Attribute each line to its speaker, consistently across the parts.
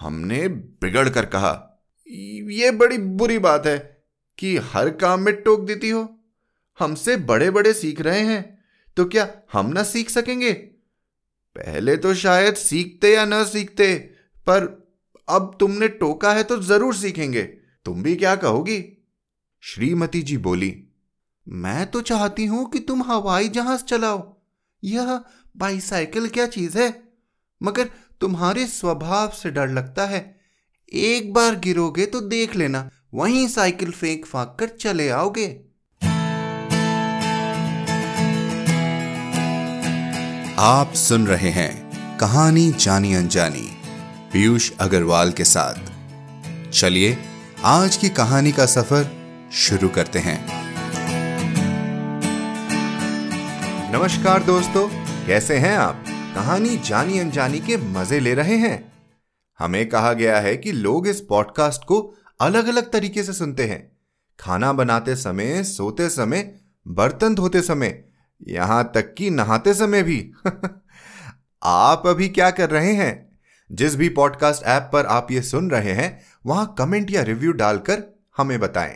Speaker 1: हमने बिगड़ कर कहा यह बड़ी बुरी बात है कि हर काम में टोक देती हो। हमसे बड़े बड़े सीख रहे हैं तो क्या हम ना सीख सकेंगे? पहले तो शायद सीखते या ना सीखते, पर अब तुमने टोका है तो ज़रूर सीखेंगे। तुम भी क्या कहोगी? श्रीमती जी बोली, मैं तो चाहती हूँ कि तुम हवाई जहाज़ चलाओ। यह बाईसाइकिल क्या चीज़ है? मगर तुम्हारे स्वभाव से डर लगता है। एक बार गिरोगे तो देख लेना वहीं साइकिल फेंक फाक कर चले आओगे।
Speaker 2: आप सुन रहे हैं कहानी जानी अनजानी पीयूष अग्रवाल के साथ। चलिए आज की कहानी का सफ़र शुरू करते हैं।
Speaker 1: नमस्कार दोस्तों कैसे हैं आप? कहानी जानी अनजानी के मज़े ले रहे हैं। हमें कहा गया है कि लोग इस पॉडकास्ट को अलग अलग तरीके से सुनते हैं। खाना बनाते समय, सोते समय, बर्तन धोते समय, यहाँ तक कि नहाते समय भी। आप अभी क्या कर रहे हैं? जिस भी पॉडकास्ट ऐप पर आप ये सुन रहे हैं, वहाँ कमेंट या रिव्यू डालकर हमें बताएँ।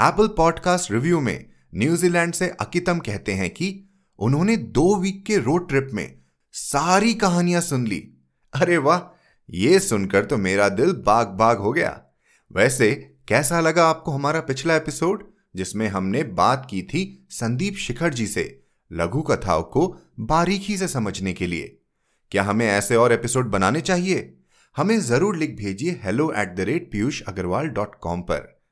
Speaker 1: एप्पल पॉडकास्ट रिव्यू में न्यूजीलैंड से अकितम कहते हैं कि उन्होंने दो वीक के रोड ट्रिप में सारी कहानियाँ सुन ली। अरे वाह, ये सुनकर तो मेरा दिल बाग बाग हो गया। वैसे, कैसा लगा आपको हमारा पिछला एपिसोड, जिसमें हमने बात की थी संदीप शिखर जी से, लघु कथाओं को बारीकी से समझने के लिए? क्या हमें ऐसे और एपिसोड बनाने चाहिए? हमें ज़रूर लिख भेजिए hello at the rate Piyush Agarwal dot com पर।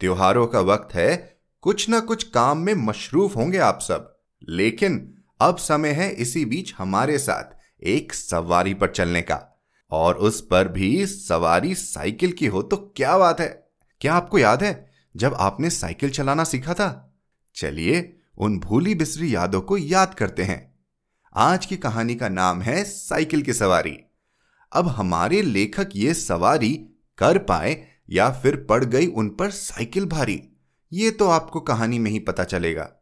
Speaker 1: त्योहारों का वक्त है, कुछ ना कुछ काम में मशरूफ होंगे आप सब। लेकिन अब समय है इसी बीच हमारे साथ एक सवारी पर चलने का। और उस पर भी सवारी साइकिल की हो तो क्या बात है? क्या आपको याद है जब आपने साइकिल चलाना सीखा था? चलिए उन भूली बिसरी यादों को याद करते हैं। आज की कहानी का नाम है साइकिल की सवारी। अब हमारे लेखक ये सवारी कर पाए या फिर पड़ गई उन पर साइकिल भारी, ये तो आपको कहानी में ही पता चलेगा।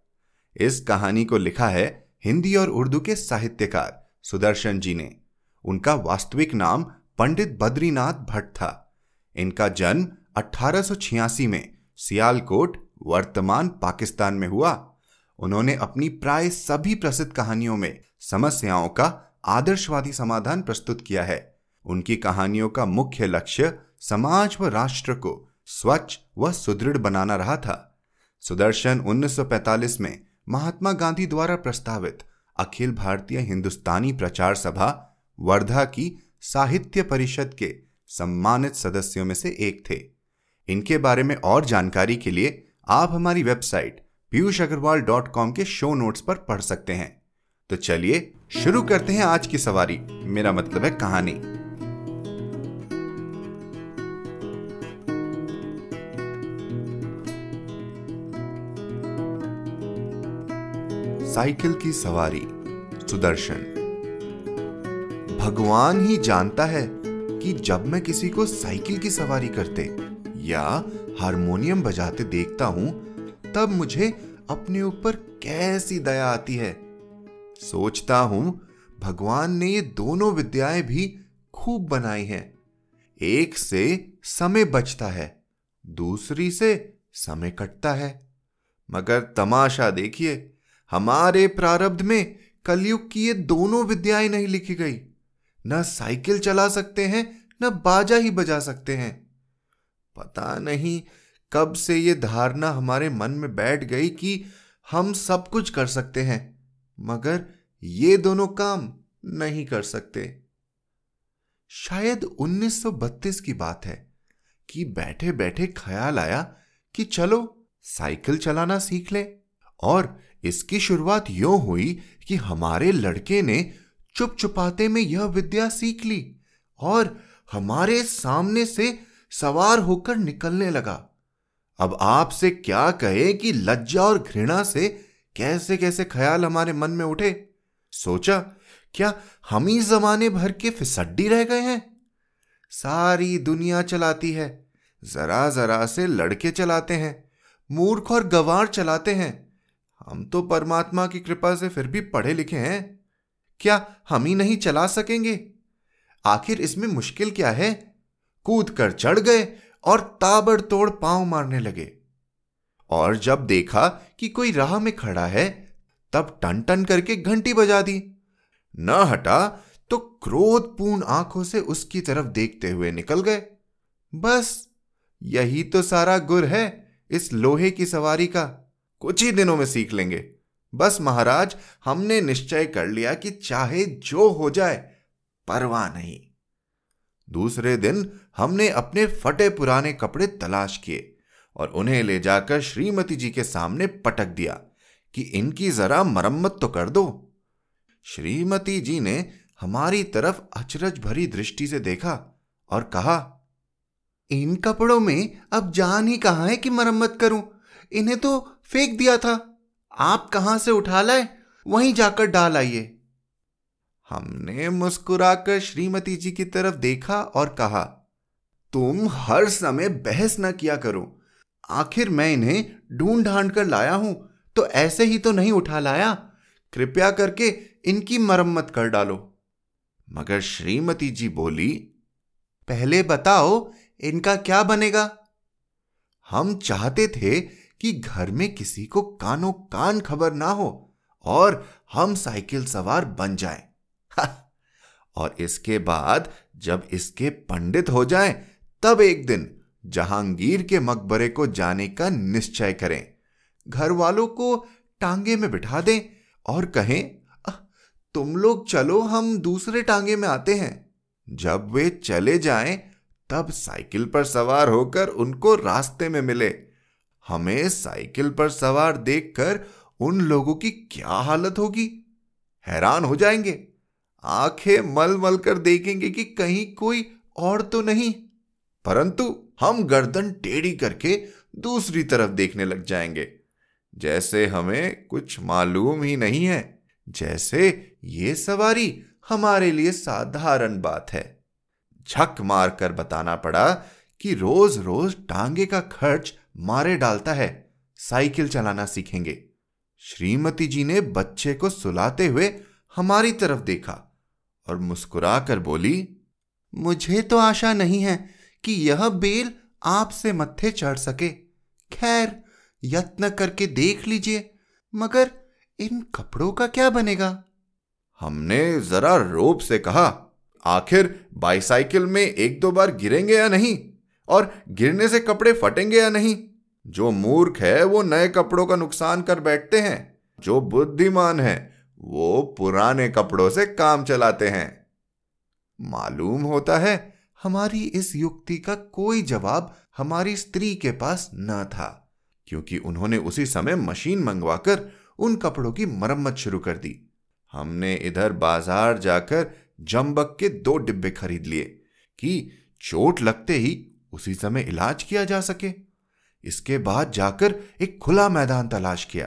Speaker 1: इस कहानी को लिखा है हिंदी और उर्दू के साहित्यकार सुदर्शन जी ने। उनका वास्तविक नाम पंडित बद्रीनाथ भट्ट था। इनका जन्म 1886 में सियालकोट, वर्तमान पाकिस्तान में हुआ। उन्होंने अपनी प्राय सभी प्रसिद्ध कहानियों में समस्याओं का आदर्शवादी समाधान प्रस्तुत किया है। उनकी कहानियों का मुख्य लक्ष्य समाज व राष्ट्र को स्वच्छ व सुदृढ़ बनाना रहा था। सुदर्शन 1945 में महात्मा गांधी द्वारा प्रस्तावित अखिल भारतीय हिंदुस्तानी प्रचार सभा वर्धा की साहित्य परिषद के सम्मानित सदस्यों में से एक थे। इनके बारे में और जानकारी के लिए आप हमारी website Piyush Agarwal dot com के शो नोट्स पर पढ़ सकते हैं। तो चलिए शुरू करते हैं आज की सवारी। मेरा मतलब है कहानी। साइकिल की सवारी, सुदर्शन। भगवान ही जानता है कि जब मैं किसी को साइकिल की सवारी करते या हारमोनियम बजाते देखता हूँ, तब मुझे अपने ऊपर कैसी दया आती है। सोचता हूँ, भगवान ने ये दोनों विद्याएँ भी खूब बनाई हैं। एक से समय बचता है, दूसरी से समय कटता है। मगर तमाशा देखिए हमारे प्रारब्ध में कलयुग की ये दोनों विद्याएँ नहीं लिखी गई। न साइकिल चला सकते हैं, न बाजा ही बजा सकते हैं। पता नहीं कब से ये धारणा हमारे मन में बैठ गई कि हम सब कुछ कर सकते हैं, मगर ये दोनों काम नहीं कर सकते। शायद 1932 की बात है कि बैठे बैठे ख्याल आया कि चलो साइकिल चलाना सीख ले और इसकी शुरुआत यूँ हुई कि हमारे लड़के ने चुप चुपाते में यह विद्या सीख ली और हमारे सामने से सवार होकर निकलने लगा। अब आपसे क्या कहे कि लज्जा और घृणा से कैसे कैसे ख्याल हमारे मन में उठे? सोचा, क्या हम ही जमाने भर के फिसड्डी रह गए हैं? सारी दुनिया चलाती है, जरा जरा से लड़के चलाते हैं, मूर्ख और गवार चलाते हैं। हम तो परमात्मा की कृपा से फिर भी पढ़े लिखे हैं। क्या हम ही नहीं चला सकेंगे? आखिर इसमें मुश्किल क्या है? कूद कर चढ़ गए और ताबड़तोड़ पाँव मारने लगे। और जब देखा कि कोई राह में खड़ा है, तब टन टन करके घंटी बजा दी। न हटा तो क्रोधपूर्ण आँखों से उसकी तरफ़ देखते हुए निकल गए। बस, यही तो सारा गुर है इस लोहे की सवारी का। कुछ ही दिनों में सीख लेंगे। बस महाराज, हमने निश्चय कर लिया कि चाहे जो हो जाए, परवाह नहीं। दूसरे दिन हमने अपने फटे पुराने कपड़े तलाश किए और उन्हें ले जाकर श्रीमती जी के सामने पटक दिया कि इनकी जरा मरम्मत तो कर दो। श्रीमती जी ने हमारी तरफ़ अचरज भरी दृष्टि से देखा और कहा, इन कपड़ों में अब जान ही कहा है कि मरम्मत करूँ? इन्हें तो फेंक दिया था। आप कहाँ से उठा लाए? वहीं जाकर डाल आइए। हमने मुस्कुराकर श्रीमती जी की तरफ़ देखा और कहा, तुम हर समय बहस न किया करो। आखिर मैं इन्हें ढूंढ ढांड कर लाया हूँ तो ऐसे ही तो नहीं उठा लाया। कृपया करके इनकी मरम्मत कर डालो। मगर श्रीमती जी बोली, पहले बताओ, इनका क्या बनेगा? हम चाहते थे कि घर में किसी को कानो कान खबर ना हो और हम साइकिल सवार बन जाएँ। और इसके बाद जब इसके पंडित हो जाएँ, तब एक दिन जहांगीर के मकबरे को जाने का निश्चय करें। घर वालों को टांगे में बिठा दें और कहें तुम लोग चलो हम दूसरे टांगे में आते हैं। जब वे चले जाएँ तब साइकिल पर सवार होकर उनको रास्ते में मिले। हमें साइकिल पर सवार देखकर उन लोगों की क्या हालत होगी? हैरान हो जाएँगे। आँखें मल मल कर देखेंगे कि कहीं कोई और तो नहीं। परंतु हम गर्दन टेढ़ी करके दूसरी तरफ़ देखने लग जाएँगे। जैसे हमें कुछ मालूम ही नहीं है, जैसे ये सवारी हमारे लिए साधारण बात है। झक मार कर बताना पड़ा कि रोज रोज टांगे का खर्च मारे डालता है। साइकिल चलाना सीखेंगे। श्रीमती जी ने बच्चे को सुलाते हुए हमारी तरफ़ देखा और मुस्कुराकर बोली, मुझे तो आशा नहीं है कि यह बेल आपसे मत्थे चढ़ सके। खैर, यत्न करके देख लीजिए, मगर इन कपड़ों का क्या बनेगा? हमने जरा रोप से कहा, आखिर बाईसाइकिल में एक दो बार गिरेंगे या नहीं? और गिरने से कपड़े फटेंगे या नहीं? जो मूर्ख है, वो नए कपड़ों का नुकसान कर बैठते हैं। जो बुद्धिमान है, वो पुराने कपड़ों से काम चलाते हैं। मालूम होता है, हमारी इस युक्ति का कोई जवाब हमारी स्त्री के पास न था, क्योंकि उन्होंने उसी समय मशीन मंगवाकर उन कपड़ों की मरम्मत शुरू कर दी। हमने इधर बाज़ार जाकर जम्बक के दो डिब्बे खरीद लिए, कि चोट लगते ही उसी समय इलाज किया जा सके। इसके बाद जाकर एक खुला मैदान तलाश किया,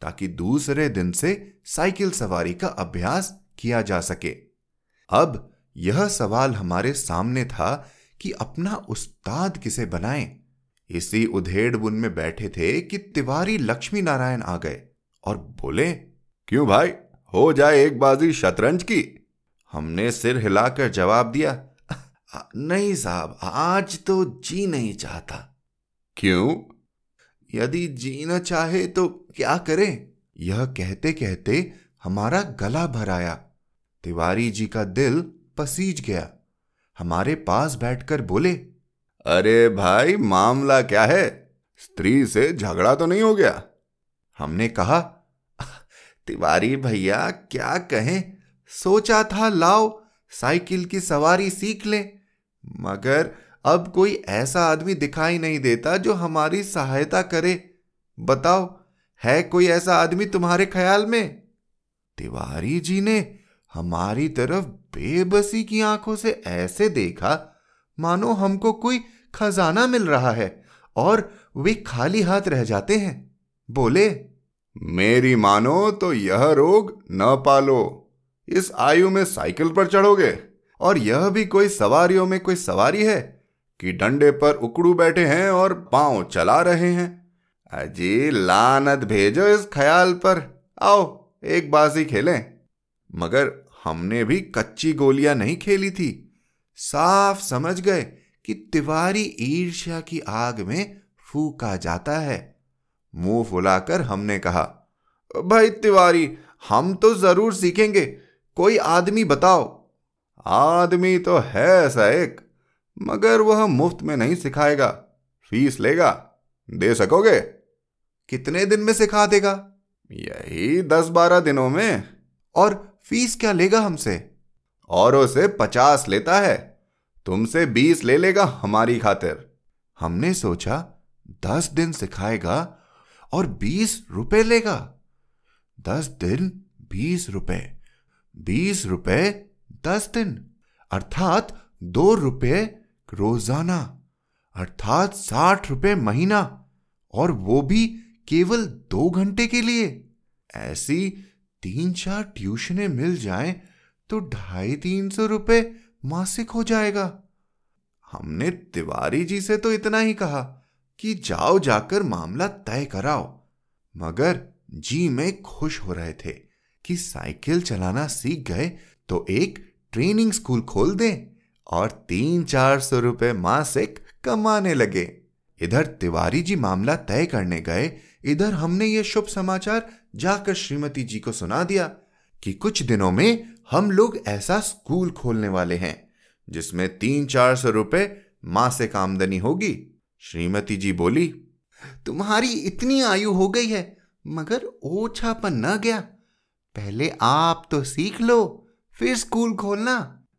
Speaker 1: ताकि दूसरे दिन से साइकिल सवारी का अभ्यास किया जा सके। अब यह सवाल हमारे सामने था कि अपना उस्ताद किसे बनाएँ? इसी उधेड़ बुन में बैठे थे कि तिवारी लक्ष्मी नारायण आ गए और बोले, क्यों भाई, हो जाए एक बाजी शतरंज की। हमने सिर हिलाकर जवाब दिया नहीं साहब आज तो जी नहीं चाहता। क्यों? यदि जीना चाहे तो क्या करें? यह कहते कहते हमारा गला भर आया। तिवारी जी का दिल पसीज गया। हमारे पास बैठकर बोले अरे भाई मामला क्या है? स्त्री से झगड़ा तो नहीं हो गया? हमने कहा तिवारी भैया क्या कहें? सोचा था लाओ साइकिल की सवारी सीख ले। मगर अब कोई ऐसा आदमी दिखाई नहीं देता जो हमारी सहायता करे। बताओ, है कोई ऐसा आदमी तुम्हारे ख्याल में? तिवारी जी ने हमारी तरफ़ बेबसी की आँखों से ऐसे देखा, मानो हमको कोई खजाना मिल रहा है और वे खाली हाथ रह जाते हैं। बोले, मेरी मानो तो यह रोग न पालो। इस आयु में साइकिल पर चढ़ोगे। और यह भी कोई सवारियों में कोई सवारी है कि डंडे पर उकड़ू बैठे हैं और पाँव चला रहे हैं? अजी, लानत भेजो इस ख्याल पर। आओ, एक बाजी खेलें। मगर हमने भी कच्ची गोलियाँ नहीं खेली थी। साफ़ समझ गए कि तिवारी ईर्ष्या की आग में फूका जाता है। मुँह फुलाकर हमने कहा, भाई तिवारी, हम तो ज़रूर सीखेंगे। कोई आदमी बताओ आदमी तो है ऐसा एक, मगर वह मुफ़्त में नहीं सिखाएगा। फ़ीस लेगा। दे सकोगे? कितने दिन में सिखा देगा? यही दस बारह दिनों में। और फ़ीस क्या लेगा हमसे? औरों से पचास लेता है। तुमसे बीस ले लेगा हमारी खातिर। हमने सोचा दस दिन सिखाएगा और बीस रुपए लेगा। दस दिन बीस रुपए। बीस रुपए दस दिन, अर्थात दो रुपए रोज़ाना, अर्थात साठ रुपए महीना, और वो भी केवल दो घंटे के लिए। ऐसी तीन चार ट्यूशनें मिल जाएँ तो ढाई तीन सौ रुपए मासिक हो जाएगा। हमने तिवारी जी से तो इतना ही कहा कि जाओ जाकर मामला तय कराओ, मगर जी में खुश हो रहे थे कि साइकिल चलाना सीख गए तो एक ट्रेनिंग स्कूल खोल दें और तीन चार सौ रुपए मासिक कमाने लगे। इधर तिवारी जी मामला तय करने गए। इधर हमने ये शुभ समाचार जाकर श्रीमती जी को सुना दिया कि कुछ दिनों में हम लोग ऐसा स्कूल खोलने वाले हैं, जिसमें तीन चार सौ रुपए मासिक आमदनी होगी। श्रीमती जी बोली, तुम्हारी इतनी आयु हो गई है, मगर ओछापन न गया। पहले आप तो सीख लो फिर स्कूल खोलना।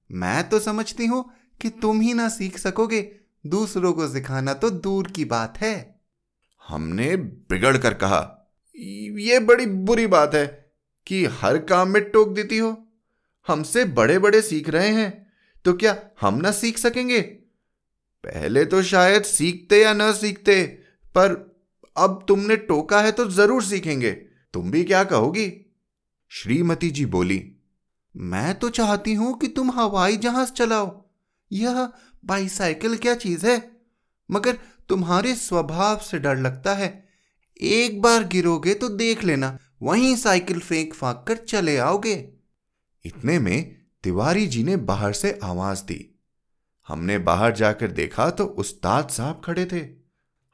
Speaker 1: मैं तो समझती हूँ कि तुम ही ना सीख सकोगे, दूसरों को सिखाना तो दूर की बात है। हमने बिगड़ कर कहा यह बड़ी बुरी बात है कि हर काम में टोक देती हो। हमसे बड़े बड़े सीख रहे हैं तो क्या हम ना सीख सकेंगे? पहले तो शायद सीखते या ना सीखते, पर अब तुमने टोका है तो ज़रूर सीखेंगे। तुम भी क्या कहोगी? श्रीमती जी बोली मैं तो चाहती हूँ कि तुम हवाई जहाज़ चलाओ। यह बाईसाइकिल क्या चीज़ है? मगर तुम्हारे स्वभाव से डर लगता है। एक बार गिरोगे तो देख लेना, वहीं साइकिल फेंक फाक कर चले आओगे। इतने में तिवारी जी ने बाहर से आवाज़ दी। हमने बाहर जाकर देखा तो उस्ताद साहब खड़े थे।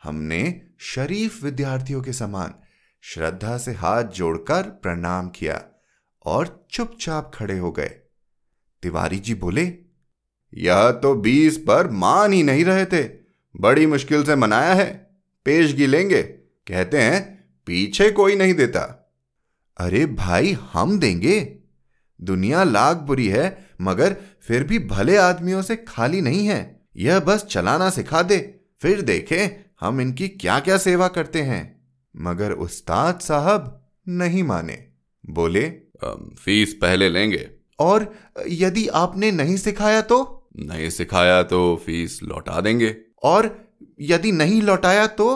Speaker 1: हमने शरीफ विद्यार्थियों के समान श्रद्धा से हाथ जोड़कर प्रणाम किया। और चुपचाप खड़े हो गए। तिवारी जी बोले, यह तो बीस पर मान ही नहीं रहे थे। बड़ी मुश्किल से मनाया है। पेशगी लेंगे। कहते हैं, पीछे कोई नहीं देता। अरे भाई, हम देंगे। दुनिया लाख बुरी है, मगर फिर भी भले आदमियों से खाली नहीं है। यह बस चलाना सिखा दे। फिर देखे, हम इनकी क्या क्या सेवा करते हैं। मगर उस्ताद साहब नहीं माने। बोले
Speaker 2: फ़ीस पहले लेंगे।
Speaker 1: और यदि आपने नहीं सिखाया तो?
Speaker 2: नहीं सिखाया तो फ़ीस लौटा देंगे।
Speaker 1: और यदि नहीं लौटाया तो?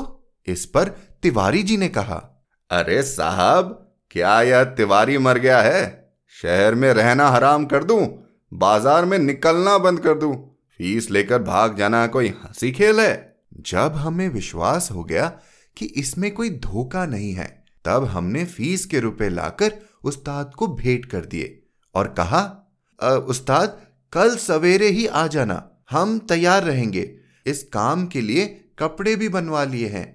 Speaker 1: इस पर तिवारी जी ने कहा।
Speaker 2: अरे साहब क्या यह तिवारी मर गया है? शहर में रहना हराम कर दूँ बाज़ार में निकलना बंद कर दूँ। फ़ीस लेकर भाग जाना कोई हँसी खेल है?
Speaker 1: जब हमें विश्वास हो गया कि इसमें कोई धोखा नहीं है तब हमने फ़ीस के रुपए लाकर उस्ताद को भेंट कर दिए और कहा उस्ताद, कल सवेरे ही आ जाना, हम तैयार रहेंगे। इस काम के लिए कपड़े भी बनवा लिए हैं।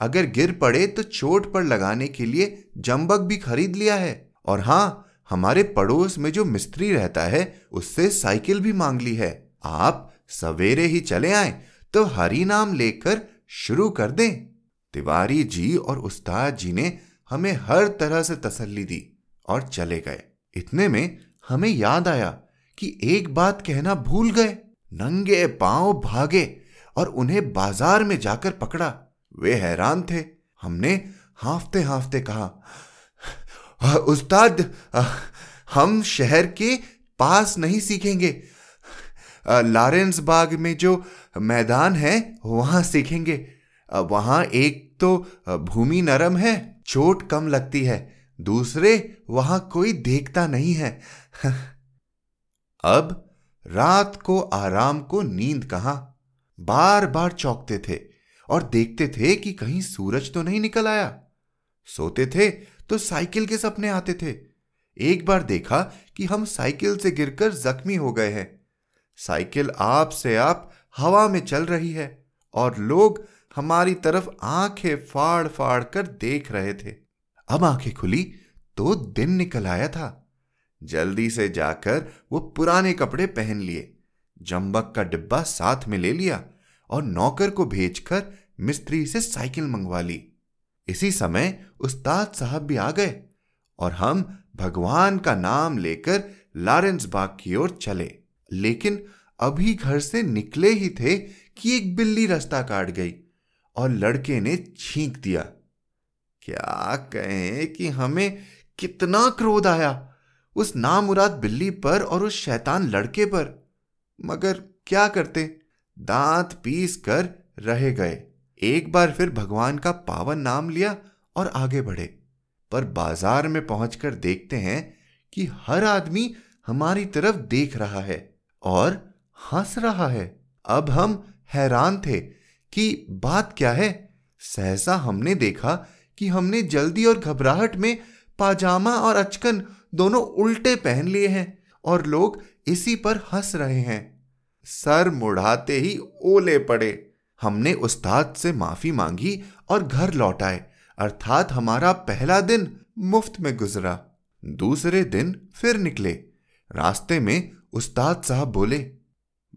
Speaker 1: अगर गिर पड़े तो चोट पर लगाने के लिए जंबक भी खरीद लिया है। और हाँ हमारे पड़ोस में जो मिस्त्री रहता है, उससे साइकिल भी मांग ली है। आप सवेरे ही चले आए तो हरी नाम लेकर शुरू कर दें। तिवारी जी और उस्ताद जी ने हमें हर तरह से तसल्ली दी। और चले गए। इतने में हमें याद आया कि एक बात कहना भूल गए। नंगे पाँव भागे और उन्हें बाज़ार में जाकर पकड़ा। वे हैरान थे। हमने हाफते हाफते कहा, उस्ताद, हम शहर के पास नहीं सीखेंगे। लॉरेंस बाग में जो मैदान है, वहाँ सीखेंगे। वहाँ एक तो भूमि नरम है, चोट कम लगती है। दूसरे वहाँ कोई देखता नहीं है। अब रात को आराम को नींद कहाँ? बार बार चौंकते थे और देखते थे कि कहीं सूरज तो नहीं निकल आया। सोते थे तो साइकिल के सपने आते थे। एक बार देखा कि हम साइकिल से गिरकर जख्मी हो गए हैं। साइकिल आप से आप हवा में चल रही है और लोग हमारी तरफ़ आँखें फाड़ फाड़ कर देख रहे थे। अब आँखें खुली तो दिन निकल आया था। जल्दी से जाकर वो पुराने कपड़े पहन लिए जम्बक का डिब्बा साथ में ले लिया और नौकर को भेजकर मिस्त्री से साइकिल मंगवा ली। इसी समय उस्ताद साहब भी आ गए और हम भगवान का नाम लेकर लॉरेंस बाग की ओर चले। लेकिन अभी घर से निकले ही थे कि एक बिल्ली रास्ता काट गई और लड़के ने छींक दिया। क्या कहें कि हमें कितना क्रोध आया उस नामुराद बिल्ली पर और उस शैतान लड़के पर। मगर क्या करते? दांत पीस कर रह गए। एक बार फिर भगवान का पावन नाम लिया और आगे बढ़े। पर बाज़ार में पहुंचकर देखते हैं कि हर आदमी हमारी तरफ़ देख रहा है और हंस रहा है। अब हम हैरान थे कि बात क्या है? सहसा हमने देखा कि हमने जल्दी और घबराहट में पाजामा और अचकन दोनों उल्टे पहन लिए हैं और लोग इसी पर हंस रहे हैं। सर मुड़ाते ही ओले पड़े। हमने उस्ताद से माफ़ी मांगी और घर लौट आए, अर्थात हमारा पहला दिन मुफ़्त में गुजरा। दूसरे दिन फिर निकले। रास्ते में उस्ताद साहब बोले,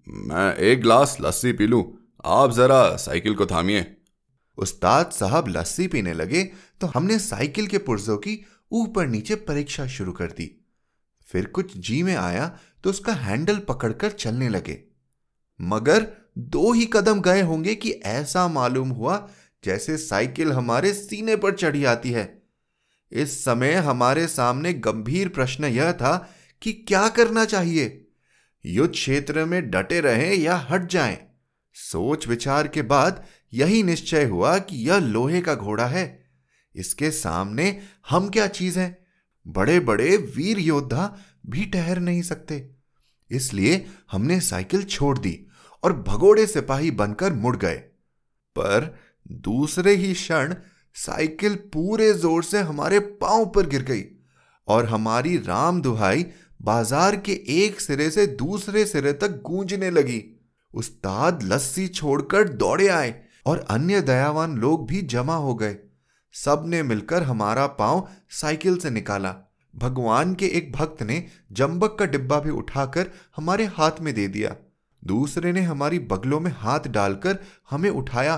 Speaker 2: मैं एक गिलास लस्सी पी लूँ। आप जरा साइकिल को थामिए।
Speaker 1: उस्ताद साहब लस्सी पीने लगे तो हमने साइकिल के पुर्जों की ऊपर नीचे परीक्षा शुरू कर दी। फिर कुछ जी में आया तो उसका हैंडल पकड़कर चलने लगे। मगर दो ही कदम गए होंगे कि ऐसा मालूम हुआ जैसे साइकिल हमारे सीने पर चढ़ी आती है। इस समय हमारे सामने गंभीर प्रश्न यह था कि क्या करना चाहिए? युद्ध क्षेत्र में डटे रहें या हट जाएँ? सोच विचार के बाद यही निश्चय हुआ कि यह लोहे का घोड़ा है। इसके सामने हम क्या चीज़ हैं? बड़े बड़े वीर योद्धा भी ठहर नहीं सकते। इसलिए हमने साइकिल छोड़ दी और भगोड़े सिपाही बनकर मुड़ गए। पर दूसरे ही क्षण साइकिल पूरे ज़ोर से हमारे पाँव पर गिर गई और हमारी राम दुहाई बाज़ार के एक सिरे से दूसरे सिरे तक गूंजने लगी। उस्ताद लस्सी छोड़कर दौड़े आए। और अन्य दयावान लोग भी जमा हो गए। सबने मिलकर हमारा पाँव साइकिल से निकाला। भगवान के एक भक्त ने जंबक का डिब्बा भी उठाकर हमारे हाथ में दे दिया। दूसरे ने हमारी बगलों में हाथ डालकर हमें उठाया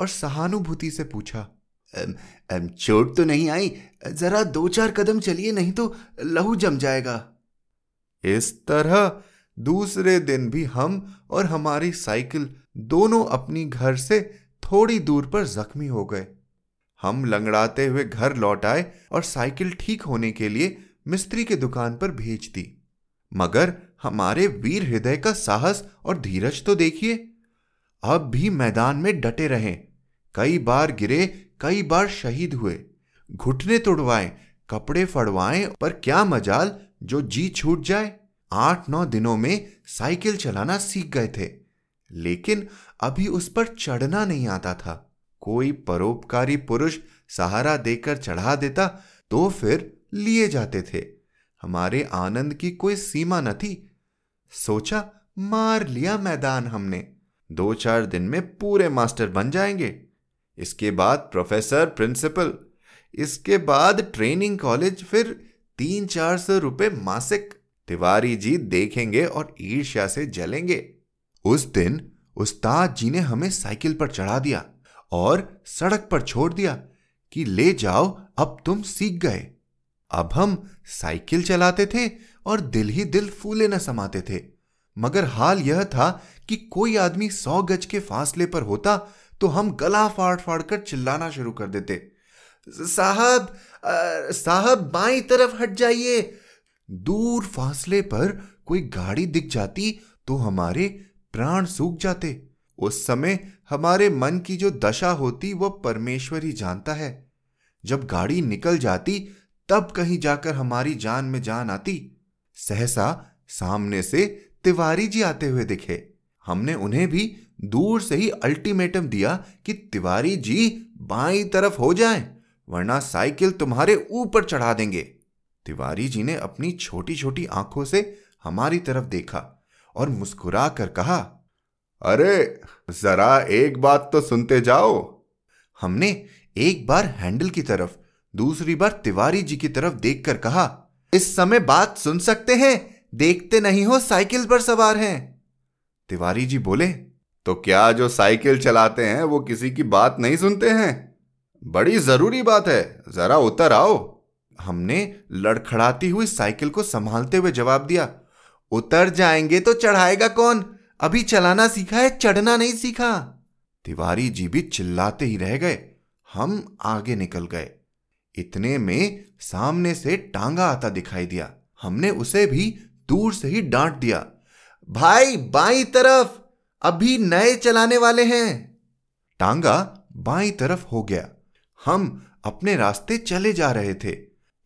Speaker 1: और सहानुभूति से पूछा चोट तो नहीं आई? जरा दो चार कदम चलिए, नहीं तो लहू जम जाएगा। इस तरह दूसरे दिन भी हम और हमारी साइकिल दोनों अपनी घर से थोड़ी दूर पर जख्मी हो गए। हम लंगड़ाते हुए घर लौट आए और साइकिल ठीक होने के लिए मिस्त्री के दुकान पर भेज दी। मगर हमारे वीर हृदय का साहस और धीरज तो देखिए। अब भी मैदान में डटे रहे। कई बार गिरे, कई बार शहीद हुए। घुटने तोड़वाए, कपड़े फड़वाएँ, पर क्या मजाल, जो जी छूट जाए। आठ नौ दिनों में साइकिल चलाना सीख गए थे। लेकिन अभी उस पर चढ़ना नहीं आता था। कोई परोपकारी पुरुष सहारा देकर चढ़ा देता तो फिर लिए जाते थे। हमारे आनंद की कोई सीमा न थी। सोचा, मार लिया मैदान हमने। दो चार दिन में पूरे मास्टर बन जाएँगे। इसके बाद प्रोफेसर, प्रिंसिपल। इसके बाद ट्रेनिंग कॉलेज, फिर तीन चार सौ रुपए मासिक। तिवारी जी देखेंगे और ईर्ष्या से जलेंगे। उस दिन उस्ताद जी ने हमें साइकिल पर चढ़ा दिया और सड़क पर छोड़ दिया कि ले जाओ, अब तुम सीख गए। अब हम साइकिल चलाते थे और दिल ही दिल फूले न समाते थे। मगर हाल यह था कि कोई आदमी सौ गज के फासले पर होता तो हम गला फाड़ फाड़ कर चिल्लाना शुरू कर देते। साहब साहब, बाई तरफ़ हट जाइए। दूर फासले पर कोई गाड़ी दिख जाती तो हमारे प्राण सूख जाते। उस समय हमारे मन की जो दशा होती वह परमेश्वर ही जानता है। जब गाड़ी निकल जाती तब कहीं जाकर हमारी जान में जान आती। सहसा सामने से तिवारी जी आते हुए दिखे। हमने उन्हें भी दूर से ही अल्टीमेटम दिया कि तिवारी जी बाई तरफ़ हो जाएँ, वरना साइकिल तुम्हारे ऊपर चढ़ा देंगे। तिवारी जी ने अपनी छोटी छोटी आँखों से हमारी तरफ़ देखा। और मुस्कुरा कर कहा,
Speaker 2: अरे, जरा एक बात तो सुनते जाओ।
Speaker 1: हमने एक बार हैंडल की तरफ़, दूसरी बार तिवारी जी की तरफ़ देखकर कहा, इस समय बात सुन सकते हैं, देखते नहीं हो साइकिल पर सवार हैं। तिवारी जी बोले
Speaker 2: तो क्या जो साइकिल चलाते हैं, वो किसी की बात नहीं सुनते हैं? बड़ी ज़रूरी बात है, जरा उतर आओ।
Speaker 1: हमने लड़खड़ाती हुई साइकिल को संभालते हुए जवाब दिया उतर जाएँगे तो चढ़ाएगा कौन? अभी चलाना सीखा है, चढ़ना नहीं सीखा। तिवारी जी भी चिल्लाते ही रह गए। हम आगे निकल गए। इतने में सामने से टांगा आता दिखाई दिया। हमने उसे भी दूर से ही डांट दिया। भाई, बाई तरफ़! अभी नए चलाने वाले हैं। टांगा बाई तरफ़ हो गया। हम अपने रास्ते चले जा रहे थे।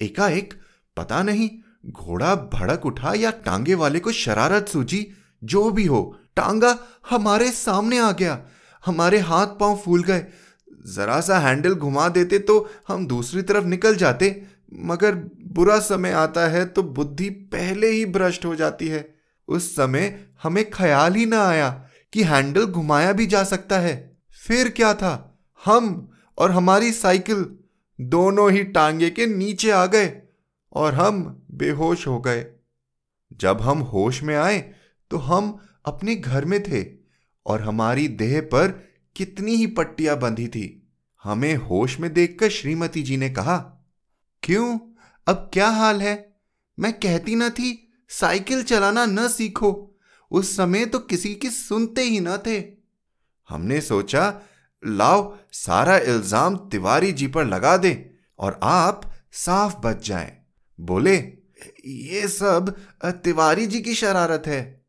Speaker 1: एकाएक पता नहीं घोड़ा भड़क उठा या टांगे वाले को शरारत सूझी, जो भी हो, टांगा हमारे सामने आ गया। हमारे हाथ पाँव फूल गए। जरा सा हैंडल घुमा देते तो हम दूसरी तरफ़ निकल जाते। मगर बुरा समय आता है तो बुद्धि पहले ही भ्रष्ट हो जाती है। उस समय हमें ख्याल ही ना आया कि हैंडल घुमाया भी जा सकता है। फिर क्या था? हम और हमारी साइकिल दोनों ही टांगे के नीचे आ गए और हम बेहोश हो गए। जब हम होश में आए तो हम अपने घर में थे और हमारी देह पर कितनी ही पट्टियाँ बंधी थी। हमें होश में देखकर श्रीमती जी ने कहा, क्यों? अब क्या हाल है? मैं कहती ना थी, साइकिल चलाना न सीखो। उस समय तो किसी की सुनते ही न थे। हमने सोचा, लाओ, सारा इल्ज़ाम तिवारी जी पर लगा दे और आप साफ़ बच जाएँ। बोले ये सब तिवारी जी की शरारत है।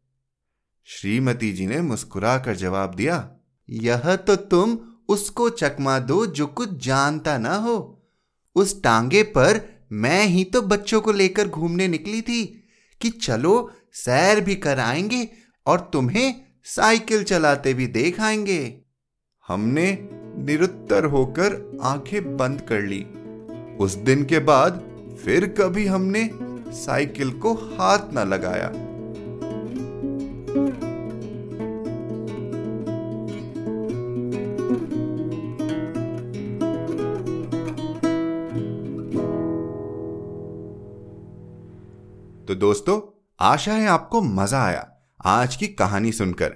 Speaker 1: श्रीमती जी ने मुस्कुरा कर जवाब दिया, यह तो तुम उसको चकमा दो जो कुछ जानता ना हो। उस टांगे पर मैं ही तो बच्चों को लेकर घूमने निकली थी कि चलो सैर भी कराएँगे और तुम्हें साइकिल चलाते भी देख आएँगे। हमने निरुत्तर होकर आँखें बंद कर ली। उस दिन के बाद फिर कभी हमने साइकिल को हाथ न लगाया। तो दोस्तों, आशा है आपको मज़ा आया आज की कहानी सुनकर।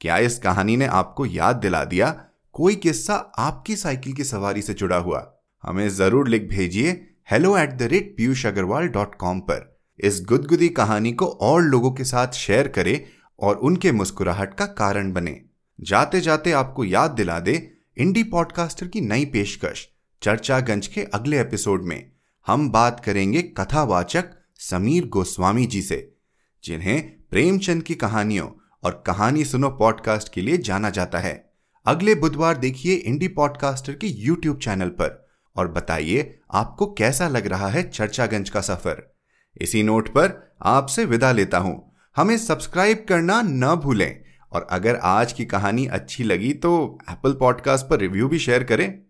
Speaker 1: क्या इस कहानी ने आपको याद दिला दिया? कोई किस्सा आपकी साइकिल की सवारी से जुड़ा हुआ? हमें ज़रूर लिख भेजिए hello at the rate Piyush Agarwal dot com पर। इस गुदगुदी कहानी को और लोगों के साथ शेयर करें और उनके मुस्कुराहट का कारण बने। जाते जाते आपको याद दिला दे इंडी पॉडकास्टर की नई पेशकश, चर्चागंज के अगले एपिसोड में। हम बात करेंगे कथावाचक समीर गोस्वामी जी से, जिन्हें प्रेमचंद की कहानियों और कहानी सुनो पॉडकास्ट के लिए जाना जाता है। अगले बुधवार देखिए इंडी पॉडकास्टर के यूट्यूब चैनल पर। और बताइए, आपको कैसा लग रहा है चर्चागंज का सफ़र? इसी नोट पर आपसे विदा लेता हूँ। हमें सब्सक्राइब करना न भूलें। और अगर आज की कहानी अच्छी लगी तो एप्पल पॉडकास्ट पर रिव्यू भी शेयर करें।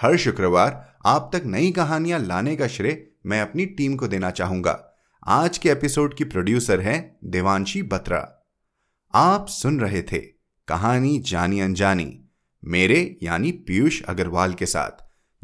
Speaker 1: हर शुक्रवार आप तक नई कहानियाँ लाने का श्रेय मैं अपनी टीम को देना चाहूँगा। आज के एपिसोड की प्रोड्यूसर हैं देवांशी बत्रा। आप सुन रहे थे कहानी जानी अनजानी। मेरे यानी पीयूष अग्रवाल के साथ।